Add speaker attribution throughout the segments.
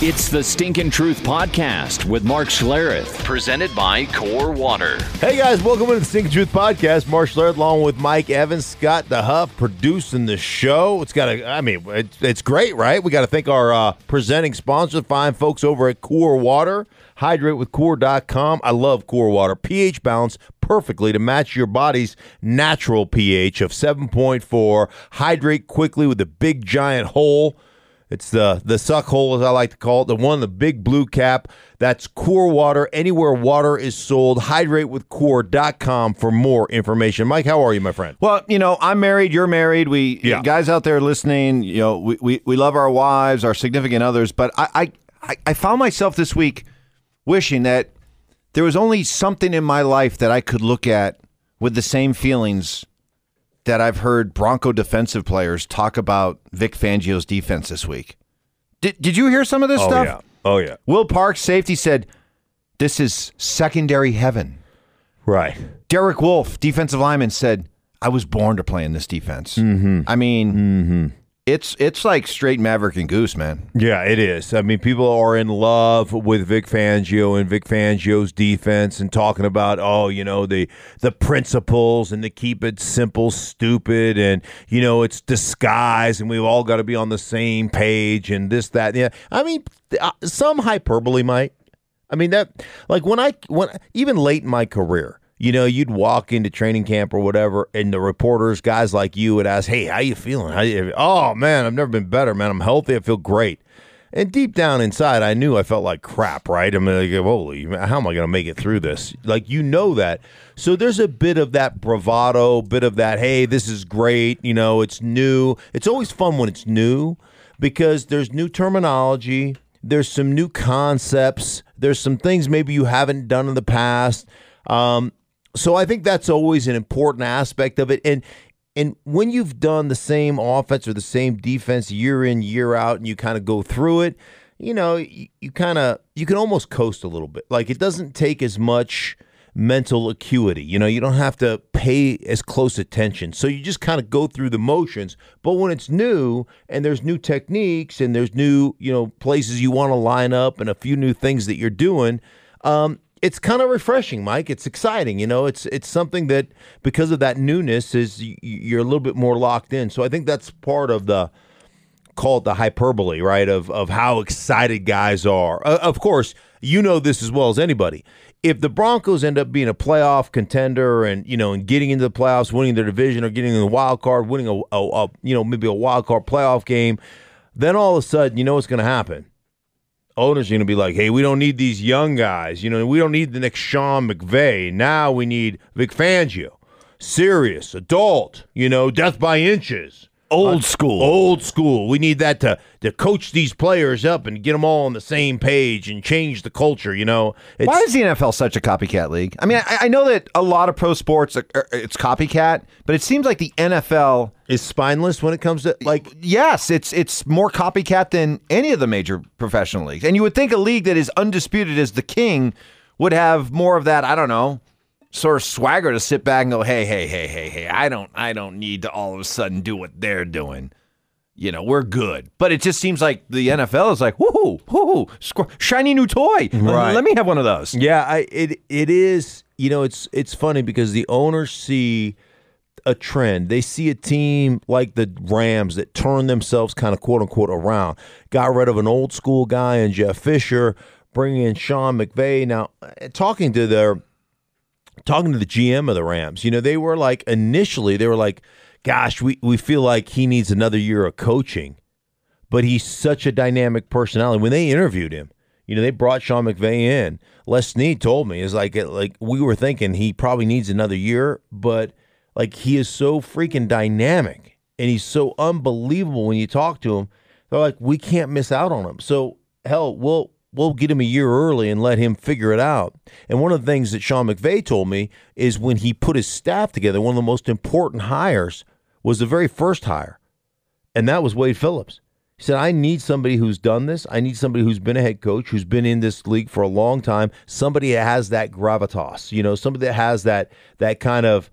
Speaker 1: It's the Stinkin' Truth Podcast with Mark Schlereth, presented by Core Water.
Speaker 2: Hey guys, welcome to the Stinkin' Truth Podcast. Mark Schlereth along with Mike Evans, Scott the Huff producing the show. It's got a, I mean, it's, it's great, right? We got to thank our uh, presenting sponsor, fine folks over at Core Water. Hydrate with HydrateWithCore.com. I love Core Water. pH balance perfectly to match your body's natural pH of 7.4. Hydrate quickly with a big giant hole. It's the the suck hole, as I like to call it, the one, the big blue cap. That's Core Water. Anywhere water is sold, hydratewithcore.com for more information. Mike, how are you, my friend?
Speaker 3: Well, you know, I'm married, you're married. We
Speaker 2: Yeah.
Speaker 3: guys out there listening, you know, we, we, we love our wives, our significant others, but I, I- I I found myself this week wishing that there was only something in my life that I could look at with the same feelings that I've heard Bronco defensive players talk about Vic Fangio's defense this week. Did, did you hear some of this
Speaker 2: Oh
Speaker 3: stuff?
Speaker 2: yeah. Oh yeah.
Speaker 3: Will Parks, safety, said, This is secondary heaven.
Speaker 2: Right.
Speaker 3: Derek Wolfe, defensive lineman, said, "I was born to play in this defense." Mm-hmm. I mean, it's it's like straight Maverick and Goose, man.
Speaker 2: Yeah, it is. I mean, people are in love with Vic Fangio and Vic Fangio's defense and talking about, oh, you know, the the principles and to keep it simple, stupid, and you know, it's disguise, and we've all got to be on the same page and this, that, yeah. I mean, uh, some hyperbole might. I mean that, like when I when even late in my career. You know, you'd walk into training camp or whatever, and the reporters, guys like you, would ask, "Hey, how you feeling? How you? Oh man, I've never been better, man. I'm healthy. I feel great." And deep down inside, I knew I felt like crap, right? I mean, like, holy, how am I going to make it through this? Like, you know that. So there's a bit of that bravado, bit of that, hey, this is great. You know, it's new. It's always fun when it's new because there's new terminology, there's some new concepts, there's some things maybe you haven't done in the past. Um, so I think that's always an important aspect of it. And and when you've done the same offense or the same defense year in year out, and you kind of go through it, you know, you, you kind of you can almost coast a little bit. Like it doesn't take as much mental acuity. You know, you don't have to pay as close attention. So you just kind of go through the motions. But when it's new and there's new techniques and there's new, you know, places you want to line up and a few new things that you're doing, um, it's kind of refreshing, Mike. It's exciting. You know, it's it's something that because of that newness is you're a little bit more locked in. So I think that's part of the call it the hyperbole, right? Of of how excited guys are. Uh, of course, you know this as well as anybody. If the Broncos end up being a playoff contender and you know and getting into the playoffs, winning their division or getting in the wild card, winning a, a, a you know maybe a wild card playoff game, then all of a sudden you know what's going to happen. Owners are going to be like, "Hey, we don't need these young guys. You know, we don't need the next Sean McVay. Now we need Vic Fangio, serious, adult. You know, death by inches."
Speaker 3: Old school.
Speaker 2: Old school. We need that to to coach these players up and get them all on the same page and change the culture. You know, it's,
Speaker 3: Why is the NFL such a copycat league? I mean, I, I know that a lot of pro sports are, are- it's copycat, but it seems like the NFL.
Speaker 2: is spineless when it comes to like
Speaker 3: Yes, it's it's more copycat than any of the major professional leagues, and you would think a league that is undisputed as the king would have more of that. I don't know, sort of swagger to sit back and go, "Hey, hey, hey, hey, hey! I don't, I don't need to all of a sudden do what they're doing." You know, we're good, but it just seems like the NFL is like, "Woohoo, woohoo, squ- shiny new toy!
Speaker 2: Right.
Speaker 3: Let me have one of those."
Speaker 2: Yeah, I it it is. You know, it's it's funny because the owners see a trend. They see a team like the Rams that turn themselves kind of quote unquote around. Got rid of an old school guy and Jeff Fisher, bringing in Sean McVay. Now, talking to their talking to the GM of the Rams, you know, they were like initially they were like, "Gosh, we we feel like he needs another year of coaching." but he's such a dynamic personality. When they interviewed him, you know, they brought Sean McVay in. Les Snead told me is like like we were thinking he probably needs another year, but like he is so freaking dynamic and he's so unbelievable when you talk to him. They're like, we can't miss out on him. So hell, we'll we'll get him a year early and let him figure it out. And one of the things that Sean McVay told me is when he put his staff together, one of the most important hires was the very first hire, and that was Wade Phillips. He said, I need somebody who's done this. I need somebody who's been a head coach, who's been in this league for a long time. Somebody that has that gravitas, you know, somebody that has that that kind of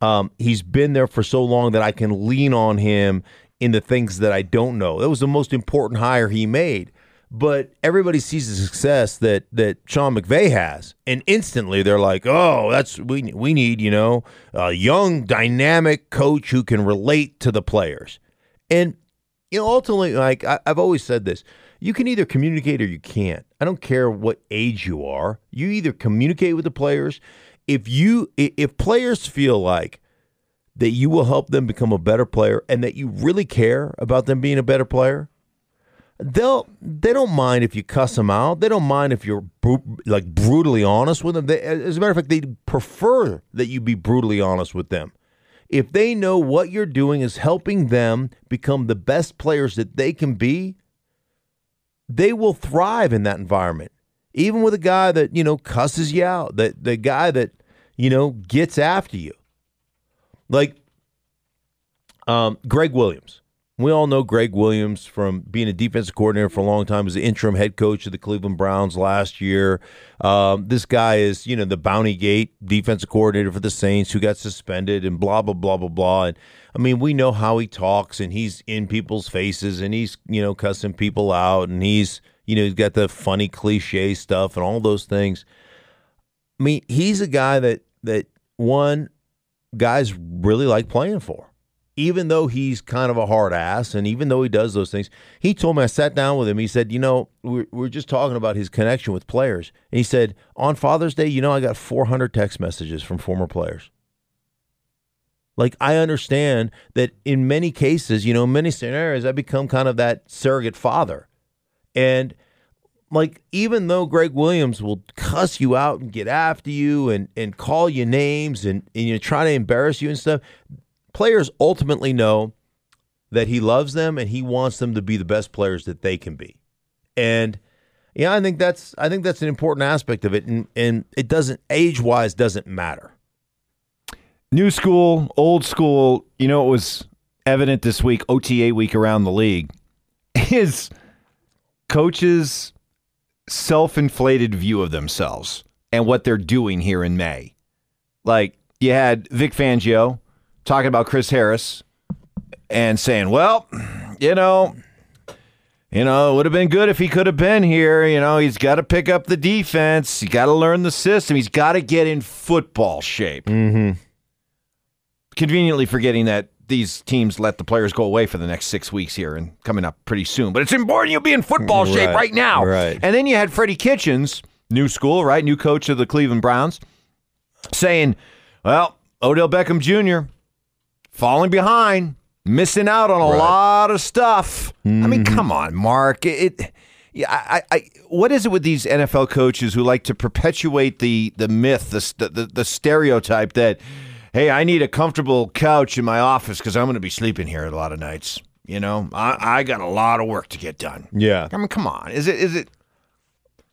Speaker 2: um, he's been there for so long that I can lean on him in the things that I don't know. That was the most important hire he made. But everybody sees the success that that Sean McVay has, and instantly they're like, "Oh, that's we we need you know a young, dynamic coach who can relate to the players." And you know, ultimately, like I, I've always said this, you can either communicate or you can't. I don't care what age you are. You either communicate with the players. If you if players feel like that you will help them become a better player and that you really care about them being a better player, they'll they don't mind if you cuss them out. They don't mind if you're like brutally honest with them. They, as a matter of fact, they prefer that you be brutally honest with them. If they know what you're doing is helping them become the best players that they can be, they will thrive in that environment. Even with a guy that, you know, cusses you out, that the guy that, you know, gets after you. Like um, Gregg Williams. We all know Gregg Williams from being a defensive coordinator for a long time as the interim head coach of the Cleveland Browns last year. Um, this guy is, you know, the Bounty Gate defensive coordinator for the Saints who got suspended and blah, blah, blah, blah, blah. And I mean, we know how he talks and he's in people's faces and he's, you know, cussing people out and he's, you know, he's got the funny cliche stuff and all those things. I mean, he's a guy that, that one, guys really like playing for even though he's kind of a hard ass and even though he does those things, he told me, I sat down with him. He said, You know, we're, we're just talking about his connection with players. And he said, On Father's Day, you know, I got 400 text messages from former players. Like, I understand that in many cases, you know, many scenarios, I become kind of that surrogate father. And like, even though Gregg Williams will cuss you out and get after you and, and call you names and, and you know, try to embarrass you and stuff, players ultimately know that he loves them and he wants them to be the best players that they can be. And yeah, I think that's I think that's an important aspect of it and and it doesn't age-wise doesn't matter.
Speaker 3: New school, old school, you know it was evident this week, OTA week around the league, is coaches self-inflated view of themselves and what they're doing here in May. Like you had Vic Fangio talking about Chris Harris and saying, well, you know, you know, it would have been good if he could have been here. You know, he's got to pick up the defense. He's got to learn the system. He's got to get in football shape.
Speaker 2: Mm-hmm.
Speaker 3: Conveniently forgetting that these teams let the players go away for the next six weeks here and coming up pretty soon. But it's important you'll be in football shape
Speaker 2: Right,
Speaker 3: right now.
Speaker 2: right.
Speaker 3: And then you had Freddie Kitchens, new school, right? New coach of the Cleveland Browns, saying, well, Odell Beckham Jr. falling behind, missing out on a
Speaker 2: Right.
Speaker 3: lot of stuff. I mean, mm-hmm. come on, Mark. It, it yeah, I, I, what is it with these NFL coaches who like to perpetuate the the myth, the the, the stereotype that, hey, I need a comfortable couch in my office because I'm going to be sleeping here a lot of nights. You know, I, I got a lot of work to get done.
Speaker 2: Yeah.
Speaker 3: I mean, come on. Is it is it?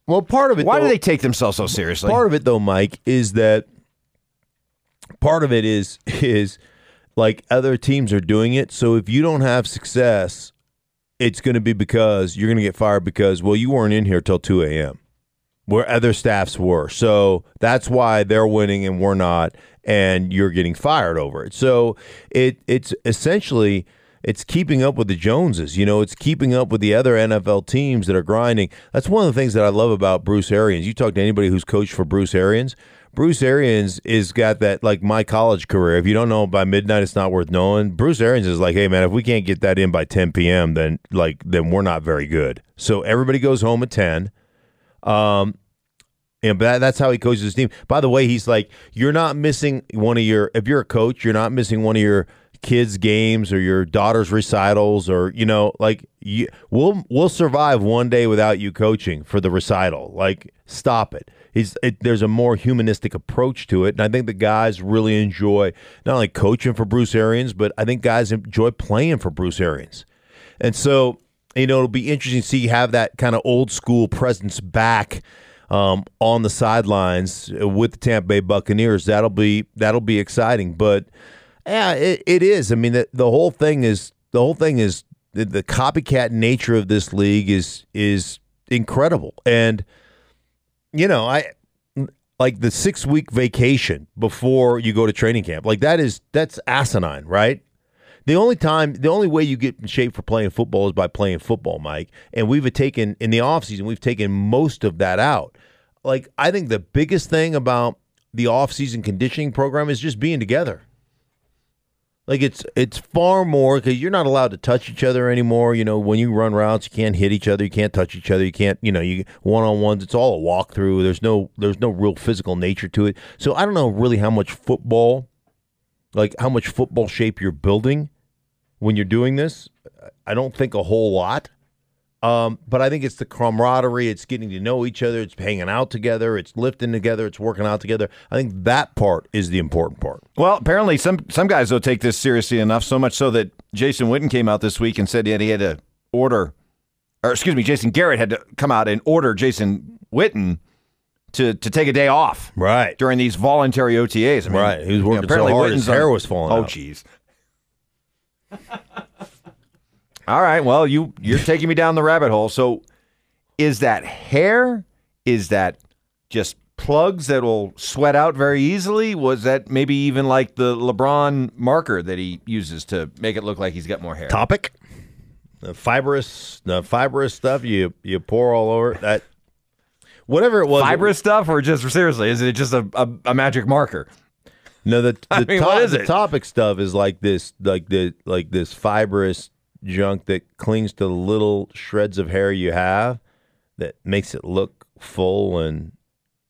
Speaker 2: Well, part of it
Speaker 3: Why do they take themselves so seriously?
Speaker 2: Part of it though, Mike, is that part of it is is like other teams are doing it. So if you don't have success, it's going to be because you're going to get fired because well you weren't in here till two a.m. where other staffs were. So that's why they're winning and we're not, and you're getting fired over it. So it it's essentially it's keeping up with the Joneses. You know, it's keeping up with the other NFL teams that are grinding. That's one of the things that I love about Bruce Arians. You talk to anybody who's coached for Bruce Arians. Bruce Arians is got that like my college career. If you don't know by midnight, it's not worth knowing. Bruce Arians is like, hey man, if we can't get that in by 10 p.m., then like then we're not very good. So everybody goes home at 10. Um, and that, that's how he coaches his team. By the way, he's like, you're not missing one of your. If you're a coach, you're not missing one of your kids' games or your daughter's recitals, or you know, like you, we'll we'll survive one day without you coaching for the recital. Like, stop it. He's it, there's a more humanistic approach to it, and I think the guys really enjoy not only coaching for Bruce Arians, but I think guys enjoy playing for Bruce Arians. And so, you know, it'll be interesting to see you have that kind of old school presence back um, on the sidelines with the Tampa Bay Buccaneers. That'll be that'll be exciting. But yeah, it, it is. I mean, the, the whole thing is the whole thing is the, the copycat nature of this league is is incredible. And you know, I like the six week vacation before you go to training camp. Like that is that's asinine, right? The only time, the only way you get in shape for playing football is by playing football, Mike. And we've taken in the offseason, we've taken most of that out. Like I think the biggest thing about the offseason conditioning program is just being together. Like it's it's far more because you're not allowed to touch each other anymore. You know, when you run routes, you can't hit each other, you can't touch each other, you can't. You know, you one on ones. It's all a walkthrough. There's no there's no real physical nature to it. So I don't know really how much football, like how much football shape you're building when you're doing this. I don't think a whole lot. Um, but I think it's the camaraderie. It's getting to know each other. It's hanging out together. It's lifting together. It's working out together. I think that part is the important part.
Speaker 3: Well, apparently some some guys don't take this seriously enough. So much so that Jason Witten came out this week and said that he had to order, or excuse me, Jason Garrett had to come out and order Jason Witten to to take a day off
Speaker 2: Right.
Speaker 3: during these voluntary OTAs. I mean,
Speaker 2: Right. He was working so
Speaker 3: apparently
Speaker 2: hard, his
Speaker 3: Witten's on-
Speaker 2: hair was falling
Speaker 3: Oh, jeez. All right. Well, you you're taking me down the rabbit hole. So, is that hair? Is that just plugs that'll sweat out very easily? Was that maybe even like the LeBron marker that he uses to make it look like he's got more hair?
Speaker 2: Toppik. The fibrous, the fibrous stuff you you pour all over that. Whatever it was,
Speaker 3: Fibrous stuff, or just seriously, is it just a, a, a magic marker?
Speaker 2: No, the, the,
Speaker 3: I mean,
Speaker 2: top-
Speaker 3: what is
Speaker 2: the
Speaker 3: it?
Speaker 2: Toppik stuff is like this, like the like this fibrous junk that clings to the little shreds of hair you have, that makes it look full and,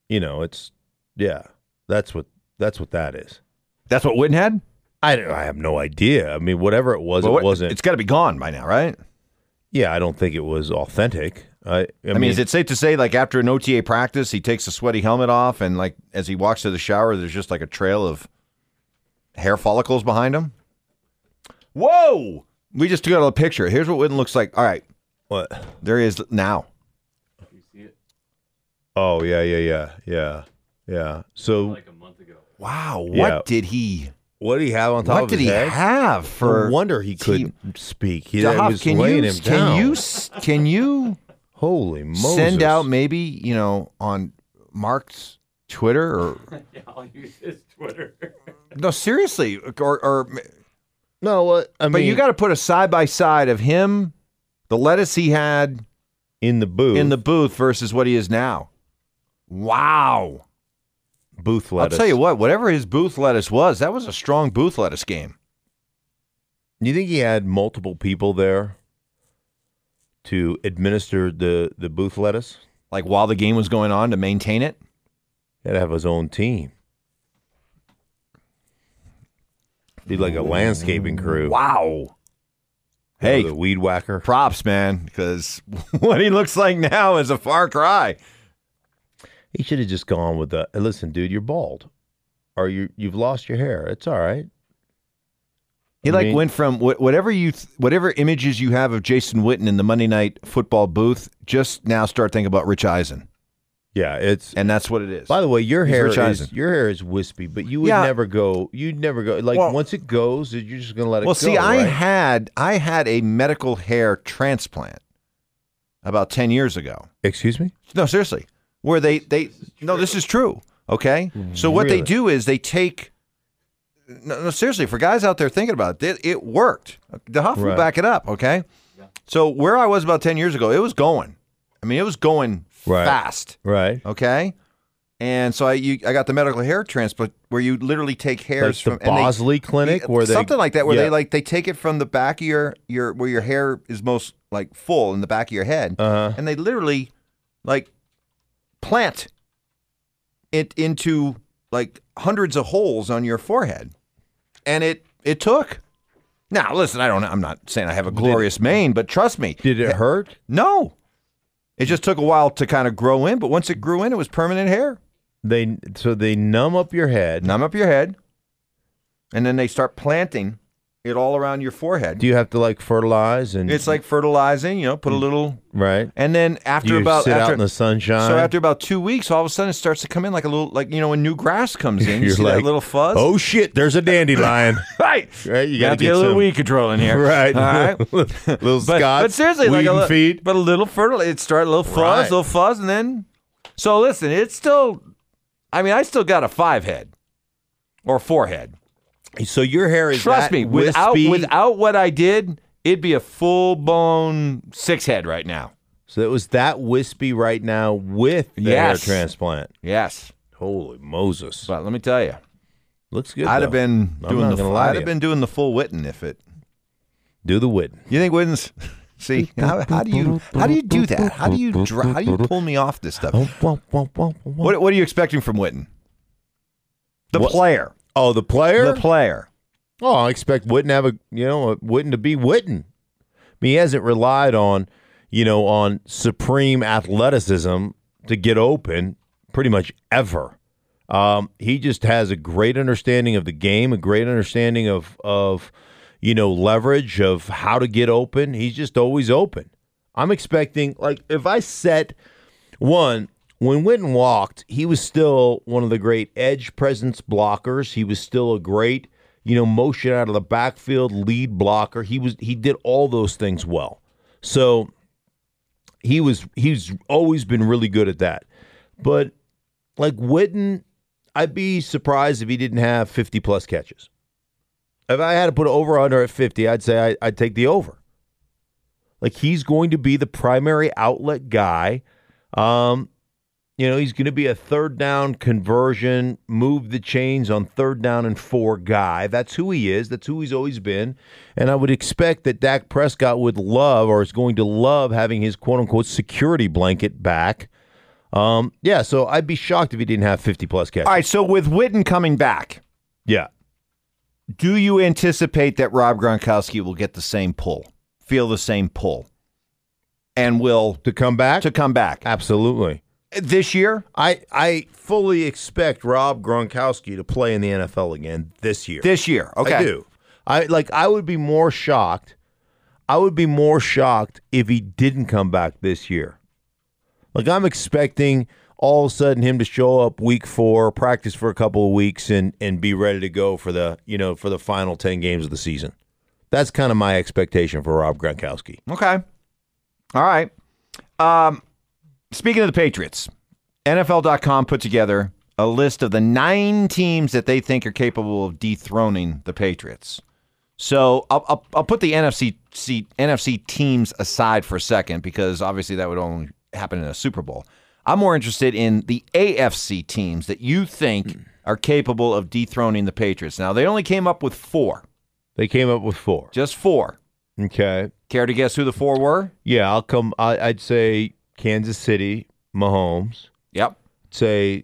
Speaker 2: you know, it's yeah, that's what that's what that is.
Speaker 3: That's what Witten had.
Speaker 2: I I have no idea. I mean, whatever it was,
Speaker 3: Well,
Speaker 2: it
Speaker 3: what-
Speaker 2: wasn't.
Speaker 3: It's got to be gone by now, right?
Speaker 2: yeah, I don't think it was authentic. I, I,
Speaker 3: I mean, is it safe to say, like after an OTA practice, he takes the sweaty helmet off, and like as he walks to the shower, there's just like a trail of hair follicles behind him? Whoa! We just took out a picture. Here's what Witten looks like. All right,
Speaker 2: what?
Speaker 3: there he is now.
Speaker 2: Oh yeah, yeah, yeah, yeah, yeah. So like a month ago.
Speaker 3: Wow, what
Speaker 2: Yeah.
Speaker 3: did he?
Speaker 2: what did he have on top
Speaker 3: What
Speaker 2: of his head?
Speaker 3: What did he have for?
Speaker 2: no wonder he couldn't speak. He
Speaker 3: Dahab,
Speaker 2: was
Speaker 3: can
Speaker 2: laying
Speaker 3: you
Speaker 2: him
Speaker 3: can
Speaker 2: down.
Speaker 3: you can you
Speaker 2: Holy Moses!
Speaker 3: send out maybe you know on Mark's Twitter or
Speaker 4: Yeah, I'll use his Twitter.
Speaker 3: no seriously or or
Speaker 2: no. What I mean,
Speaker 3: But you got to put a side by side of him, the lettuce he had
Speaker 2: in the booth
Speaker 3: in the booth versus what he is now. Wow.
Speaker 2: booth lettuce.
Speaker 3: I'll tell you what, whatever his booth lettuce was, that was a strong booth lettuce game.
Speaker 2: Do you think he had multiple people there to administer the the booth lettuce?
Speaker 3: Like while the game was going on to maintain it.
Speaker 2: He had to have his own team. Be like a landscaping crew.
Speaker 3: Wow. Hey,
Speaker 2: the weed whacker.
Speaker 3: props, man, because what he looks like now is a far cry.
Speaker 2: He should have just gone with the. Listen, dude, you're bald, or you you've lost your hair. It's all right.
Speaker 3: He
Speaker 2: I
Speaker 3: like
Speaker 2: mean-
Speaker 3: went from wh- whatever you th- whatever images you have of Jason Witten in the Monday night football booth, just now start thinking about Rich Eisen.
Speaker 2: Yeah, it's.
Speaker 3: And that's what it is.
Speaker 2: By the way, your
Speaker 3: He's
Speaker 2: hair
Speaker 3: Rich
Speaker 2: is
Speaker 3: Eisen.
Speaker 2: your hair is wispy, but you would
Speaker 3: Yeah.
Speaker 2: never go. You'd never go. Like
Speaker 3: Well-
Speaker 2: once it goes, you're just gonna let it
Speaker 3: Well,
Speaker 2: go.
Speaker 3: see, I
Speaker 2: right?
Speaker 3: had I had a medical hair transplant about ten years ago.
Speaker 2: Excuse me.
Speaker 3: No, seriously, where they they no, this is true. Okay, so what they
Speaker 2: Really?
Speaker 3: do is they take. No, no, seriously, for guys out there thinking about it, it, it worked. The Huff will
Speaker 2: Right.
Speaker 3: back it up. Okay, so where I was about ten years ago, it was going. I mean, it was going
Speaker 2: Right.
Speaker 3: fast.
Speaker 2: Right.
Speaker 3: Okay. And so I you, I got the medical hair transplant where you literally take hairs
Speaker 2: Like the
Speaker 3: from they-
Speaker 2: Bosley Clinic,
Speaker 3: Yeah,
Speaker 2: where they
Speaker 3: something like that, where
Speaker 2: yeah.
Speaker 3: they like they take it from the back of your your where your hair is most like full in the back of your head,
Speaker 2: Uh-huh.
Speaker 3: and they literally like plant it into like hundreds of holes on your forehead, and it it took. Now listen, I don't. I'm not saying I have a glorious mane, but trust me,
Speaker 2: Did it hurt?
Speaker 3: no. It just took a while to kind of grow in, but once it grew in, it was permanent hair.
Speaker 2: They so they numb up your head.
Speaker 3: Numb up your head, and then they start planting it all around your forehead.
Speaker 2: Do you have to like fertilize and
Speaker 3: It's like fertilizing, you know, put a mm. little,
Speaker 2: right?
Speaker 3: and then after
Speaker 2: you
Speaker 3: about
Speaker 2: sit
Speaker 3: after,
Speaker 2: out in the sunshine?
Speaker 3: so after about two weeks, all of a sudden it starts to come in like a little, like you know, when new grass comes in, you see that little fuzz.
Speaker 2: oh shit, there's a dandelion.
Speaker 3: right,
Speaker 2: right, you got to
Speaker 3: get a little
Speaker 2: some-
Speaker 3: weed control in here,
Speaker 2: Right,
Speaker 3: All right.
Speaker 2: little Scott.
Speaker 3: but seriously, like a little,
Speaker 2: feed.
Speaker 3: but a little fertile. It started a little fuzz,
Speaker 2: Right.
Speaker 3: little fuzz, and then. So listen, it's still. I mean, I still got a five head, or four head.
Speaker 2: So your hair is
Speaker 3: Trust me, without
Speaker 2: wispy?
Speaker 3: without what I did, it'd be a full blown six head right now.
Speaker 2: So it was that wispy right now with the
Speaker 3: Yes.
Speaker 2: hair transplant.
Speaker 3: Yes,
Speaker 2: Holy Moses!
Speaker 3: but let me tell you,
Speaker 2: Looks good.
Speaker 3: I'd
Speaker 2: though.
Speaker 3: have been
Speaker 2: I'm
Speaker 3: doing the
Speaker 2: gonna
Speaker 3: I'd have been doing the full Witten if it.
Speaker 2: do the Witten.
Speaker 3: You think Witten's? See how, how do you how do you do that? How do you how do you pull me off this stuff?
Speaker 2: Oh, what?
Speaker 3: What what are you expecting from Witten? The
Speaker 2: What-
Speaker 3: player,
Speaker 2: Oh, the player.
Speaker 3: the player.
Speaker 2: Oh, I expect Witten to have a you know Witten to be Witten. I mean, he hasn't relied on you know on supreme athleticism to get open pretty much ever. Um, he just has a great understanding of the game, a great understanding of of you know leverage of how to get open. He's just always open. I'm expecting like if I set one when Witten walked, he was still one of the great edge presence blockers. He was still a great, you know, motion out of the backfield lead blocker. He was he did all those things well. So he was he's always been really good at that. But like Witten, I'd be surprised if he didn't have 50 plus catches. If I had to put over under at 50, I'd say I, I'd take the over. Like he's going to be the primary outlet guy. Um, you know, he's going to be a third down conversion, move the chains on third down and four guy. That's who he is. That's who he's always been. And I would expect that Dak Prescott would love or is going to love having his quote unquote security blanket back. Um, yeah, so I'd be shocked if he didn't have 50 plus catches.
Speaker 3: All right, so with Witten coming back,
Speaker 2: Yeah.
Speaker 3: do you anticipate that Rob Gronkowski will get the same pull, feel the same pull, and will
Speaker 2: To come back?
Speaker 3: to come back
Speaker 2: Absolutely.
Speaker 3: This year?
Speaker 2: I, I fully expect Rob Gronkowski to play in the NFL again this year.
Speaker 3: This year, okay.
Speaker 2: I do. I like I would be more shocked. I would be more shocked if he didn't come back this year. Like I'm expecting all of a sudden him to show up week 4, practice for a couple of weeks and and be ready to go for the, you know, for the final 10 games of the season. That's kind of my expectation for Rob Gronkowski.
Speaker 3: Okay. All right. Um, speaking of the Patriots, NFL.com put together a list of the nine teams that they think are capable of dethroning the Patriots. So I'll, I'll, I'll put the NFC NFC teams aside for a second because obviously that would only happen in a Super Bowl. I'm more interested in the AFC teams that you think hmm. are capable of dethroning the Patriots. Now they only came up with four,
Speaker 2: They came up with 4.
Speaker 3: just four.
Speaker 2: Okay.
Speaker 3: Care to guess who the four were?
Speaker 2: Yeah, I'll come I, I'd say Kansas City, Mahomes.
Speaker 3: Yep.
Speaker 2: say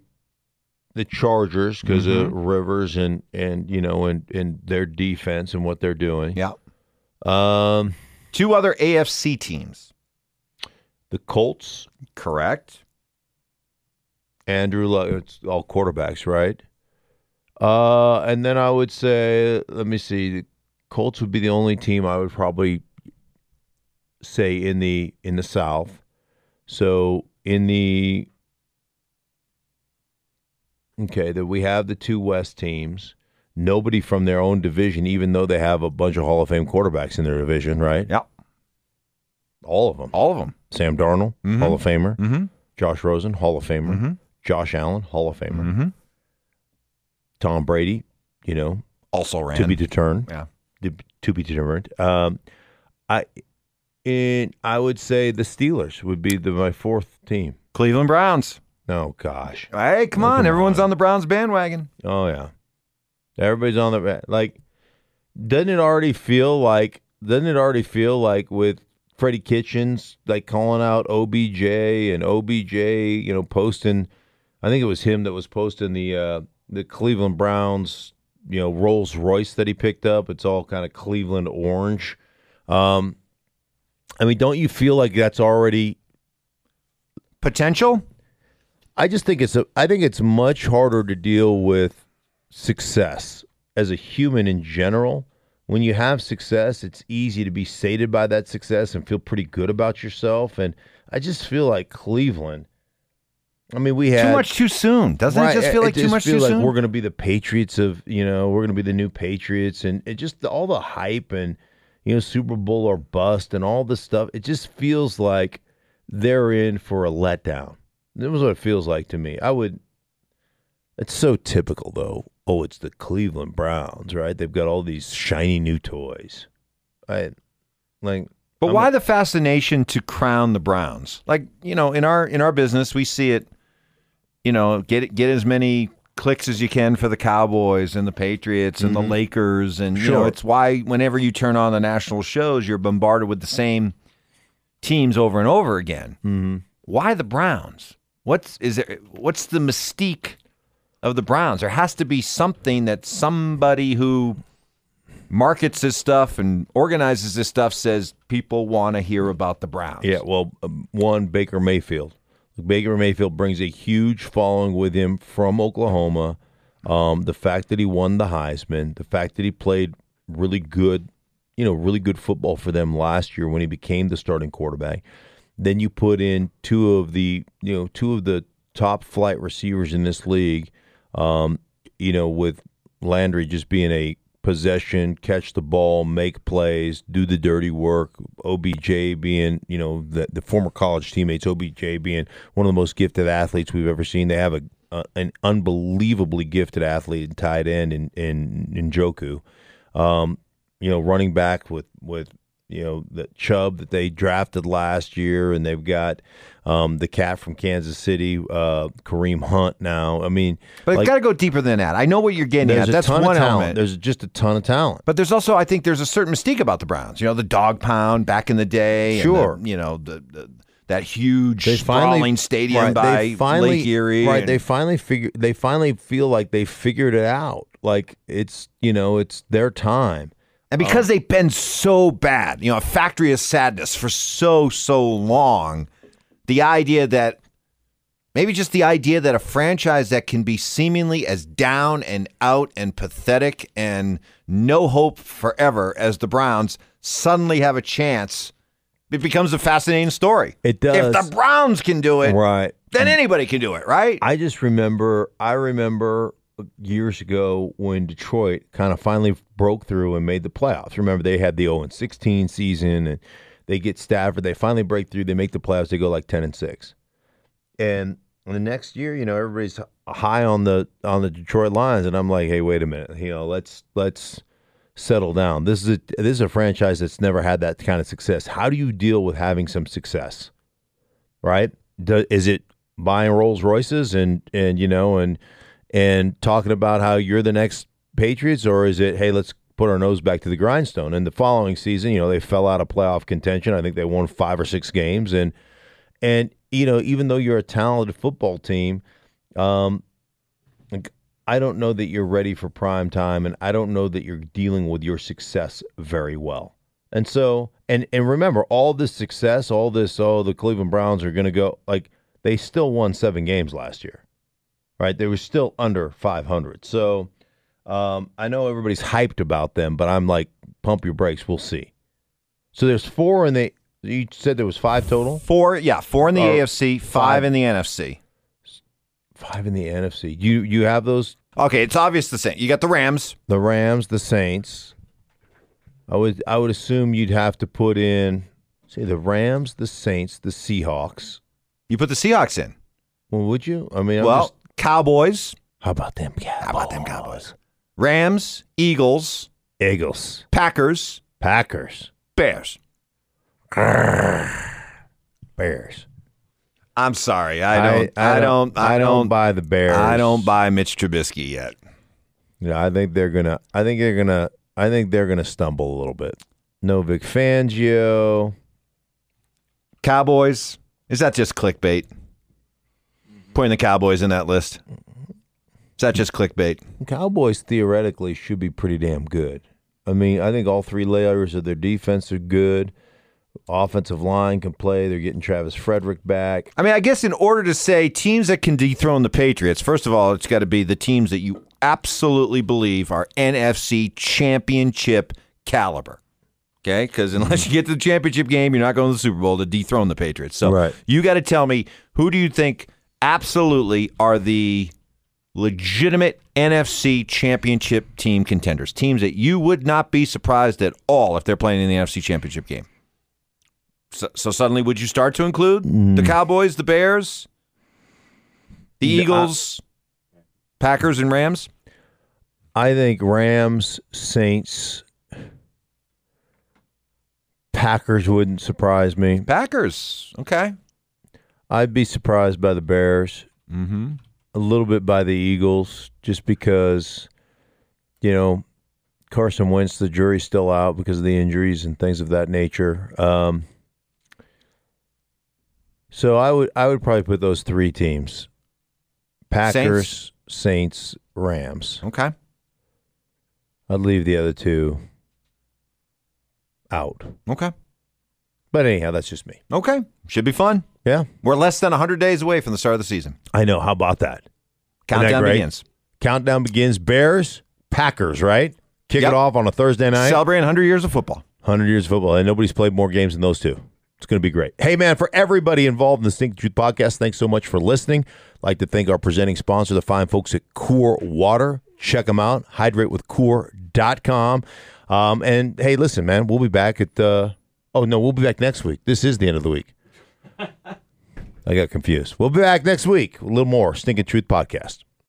Speaker 2: the Chargers because of Rivers and and you know and and their defense and what they're doing.
Speaker 3: Yep.
Speaker 2: Um,
Speaker 3: Two other AFC teams.
Speaker 2: the Colts,
Speaker 3: Correct.
Speaker 2: Andrew Luck. It's all quarterbacks, right? Uh, and then I would say, let me see, the Colts would be the only team I would probably say in the in the South. So in the okay, that we have the two West teams. Nobody from their own division, even though they have a bunch of Hall of Fame quarterbacks in their division, right?
Speaker 3: Yep.
Speaker 2: All of them.
Speaker 3: All of them.
Speaker 2: Sam Darnold,
Speaker 3: Mhm.
Speaker 2: Hall of Famer.
Speaker 3: Mm-hmm.
Speaker 2: Josh Rosen, Hall of Famer.
Speaker 3: Mhm.
Speaker 2: Josh Allen, Hall of Famer.
Speaker 3: Mm-hmm.
Speaker 2: Tom Brady, you know,
Speaker 3: Also ran.
Speaker 2: to be determined.
Speaker 3: Yeah.
Speaker 2: To, to be determined. Um, I, and I would say the Steelers would be the my fourth team.
Speaker 3: Cleveland Browns.
Speaker 2: Oh gosh.
Speaker 3: Hey, come on. Everyone's
Speaker 2: on.
Speaker 3: on the Browns bandwagon.
Speaker 2: Oh yeah. Everybody's on the like. Doesn't it already feel like? Doesn't it already feel like with Freddie Kitchens like calling out OBJ and OBJ, you know, posting. I think it was him that was posting the uh, the Cleveland Browns, you know, Rolls Royce that he picked up. It's all kind of Cleveland orange. Um, I mean, don't you feel like that's already
Speaker 3: Potential?
Speaker 2: I just think it's a, I think it's much harder to deal with success as a human in general. When you have success, it's easy to be sated by that success and feel pretty good about yourself. And I just feel like Cleveland. I mean, we had
Speaker 3: Too much too soon. Doesn't
Speaker 2: Right,
Speaker 3: it just feel like
Speaker 2: it
Speaker 3: too much
Speaker 2: feel
Speaker 3: too
Speaker 2: like
Speaker 3: soon?
Speaker 2: We're going to be the Patriots of you know we're going to be the new Patriots, and it just all the hype and you know Super Bowl or bust and all this stuff. It just feels like they're in for a letdown. That was what it feels like to me. I would. It's so typical though oh, it's the Cleveland Browns, right? They've got all these shiny new toys. I like
Speaker 3: But
Speaker 2: I'm
Speaker 3: why the fascination to crown the Browns? Like you know, in our in our business, we see it. You know, get get as many clicks as you can for the Cowboys and the Patriots and the Lakers, and you know,
Speaker 2: Mm-hmm.
Speaker 3: It's why whenever you turn on the national shows, you're bombarded with the same teams over and over again. Mm-hmm. Why the Browns? What's is there? What's the mystique of the Browns? There has to be something that somebody who markets this stuff and organizes this stuff says people want to hear about the Browns.
Speaker 2: Yeah, well, um, one Baker Mayfield. Baker Mayfield brings a huge following with him from Oklahoma. Um, the fact that he won the Heisman, the fact that he played really good, you know, really good football for them last year when he became the starting quarterback. Then you put in two of the, you know, two of the top flight receivers in this league. Um, you know, with Landry just being a possession, catch the ball, make plays, do the dirty work. OBJ being, you know, the, the former college teammates, OBJ being one of the most gifted athletes we've ever seen. They have a, a an unbelievably gifted athlete and tight end in in, in Njoku. Um, you know, running back with with you know the Chubb that they drafted last year, and they've got um, the cat from Kansas City, uh, Kareem Hunt. Now, I mean,
Speaker 3: But
Speaker 2: like,
Speaker 3: it's got to go deeper than that. I know what you're getting at. That's one element.
Speaker 2: There's just a ton of talent.
Speaker 3: but there's also, I think, there's a certain mystique about the Browns. You know, the dog pound back in the day. and
Speaker 2: Sure.
Speaker 3: the- you know, the, the that huge
Speaker 2: they finally
Speaker 3: sprawling stadium
Speaker 2: right,
Speaker 3: by
Speaker 2: they finally,
Speaker 3: Lake Erie.
Speaker 2: Right,
Speaker 3: and-
Speaker 2: they finally figure they finally feel like they figured it out. Like it's you know it's their time.
Speaker 3: And oh. because they've been so bad, you know, a factory of sadness for so, so long, the idea that maybe just the idea that a franchise that can be seemingly as down and out and pathetic and no hope forever as the Browns suddenly have a chance, it becomes a fascinating story.
Speaker 2: It does.
Speaker 3: If the Browns can do it,
Speaker 2: Right.
Speaker 3: then anybody can do it, right?
Speaker 2: I just remember I remember years ago when Detroit kind of finally broke through and made the playoffs. Remember they had the 0 and 16 season and they get Stafford, they finally break through, they make the playoffs, they go like 10 and 6. And the next year, you know, everybody's high on the on the Detroit Lions and I'm like, "Hey, wait a minute. You know, let's let's settle down. This is a this is a franchise that's never had that kind of success. How do you deal with having some success? Right? Do, is it buying Rolls Royces and and you know and and talking about how you're the next Patriots, or is it hey let's put our nose back to the grindstone? And the following season, you know they fell out of playoff contention. I think they won five or six games, and and you know even though you're a talented football team, um, I don't know that you're ready for prime time, and I don't know that you're dealing with your success very well. And so, and and remember, all this success, all this, oh, the Cleveland Browns are going to go like they still won seven games last year, right? They were still under 500. So um, I know everybody's hyped about them, but I'm like, pump your brakes. We'll see. So there's four in the. You said there was five total.
Speaker 3: Four, yeah, four in the
Speaker 2: Oh,
Speaker 3: AFC, five,
Speaker 2: five.
Speaker 3: in the NFC.
Speaker 2: Five in the NFC. You you have those
Speaker 3: Okay, it's obvious the same. You got the Rams.
Speaker 2: the Rams, the Saints. I would I would assume you'd have to put in say the Rams, the Saints, the Seahawks.
Speaker 3: You put the Seahawks in.
Speaker 2: Well, would you? I mean, I'm
Speaker 3: well,
Speaker 2: just-
Speaker 3: Cowboys,
Speaker 2: how about them Cowboys? How
Speaker 3: about them Cowboys? Rams, Eagles,
Speaker 2: Eagles,
Speaker 3: Packers,
Speaker 2: Packers,
Speaker 3: Bears.
Speaker 2: Bears.
Speaker 3: I'm sorry, I don't, I, don't, I,
Speaker 2: I
Speaker 3: don't,
Speaker 2: don't buy the Bears.
Speaker 3: I don't buy Mitch Trubisky yet.
Speaker 2: Yeah, I think they're gonna. I think they're gonna. I think they're gonna stumble a little bit. No Vic Fangio.
Speaker 3: Cowboys, is that just clickbait? Putting the Cowboys in that list. Is that just clickbait?
Speaker 2: Cowboys theoretically should be pretty damn good. I mean, I think all three layers of their defense are good. Offensive line can play. They're getting Travis Frederick back.
Speaker 3: I mean, I guess in order to say teams that can dethrone the Patriots, first of all, it's got to be the teams that you absolutely believe are NFC championship caliber. Okay? Because unless you get to the championship game, you're not going to the Super Bowl to dethrone the Patriots. So
Speaker 2: Right.
Speaker 3: you got to tell me who do you think absolutely are the legitimate NFC championship team contenders? Teams that you would not be surprised at all if they're playing in the NFC championship game. So, so suddenly, would you start to include the mm. Cowboys, the Bears, the
Speaker 2: I-
Speaker 3: Eagles, Packers, and Rams?
Speaker 2: I think Rams, Saints, Packers wouldn't surprise me.
Speaker 3: Packers. Okay.
Speaker 2: I'd be surprised by the Bears.
Speaker 3: Mm-hmm.
Speaker 2: a little bit by the Eagles just because, you know, Carson Wentz, the jury's still out because of the injuries and things of that nature. Um, so I would I would probably put those three teams: Packers, Saints, Rams.
Speaker 3: Okay.
Speaker 2: I'd leave the other two out.
Speaker 3: Okay.
Speaker 2: But anyhow, that's just me.
Speaker 3: Okay. Should be fun.
Speaker 2: Yeah,
Speaker 3: We're less than 100 days away from the start of the season.
Speaker 2: I know. How about that? that
Speaker 3: Countdown
Speaker 2: great?
Speaker 3: begins.
Speaker 2: Countdown begins. Bears, Packers. Right. Kick
Speaker 3: Yep.
Speaker 2: it off on a Thursday night.
Speaker 3: Celebrating 100 years of football.
Speaker 2: 100 years of football, and nobody's played more games than those two. It's going to be great. Hey, man, for everybody involved in the Stink Truth podcast, thanks so much for listening. I'd like to thank our presenting sponsor, the fine folks at Core Water. Check them out, hydratewithcore.com. Um, and hey, listen, man, we'll be back at, uh, oh, no, we'll be back next week. This is the end of the week. I got confused. We'll be back next week. A little more Stinking Truth podcast.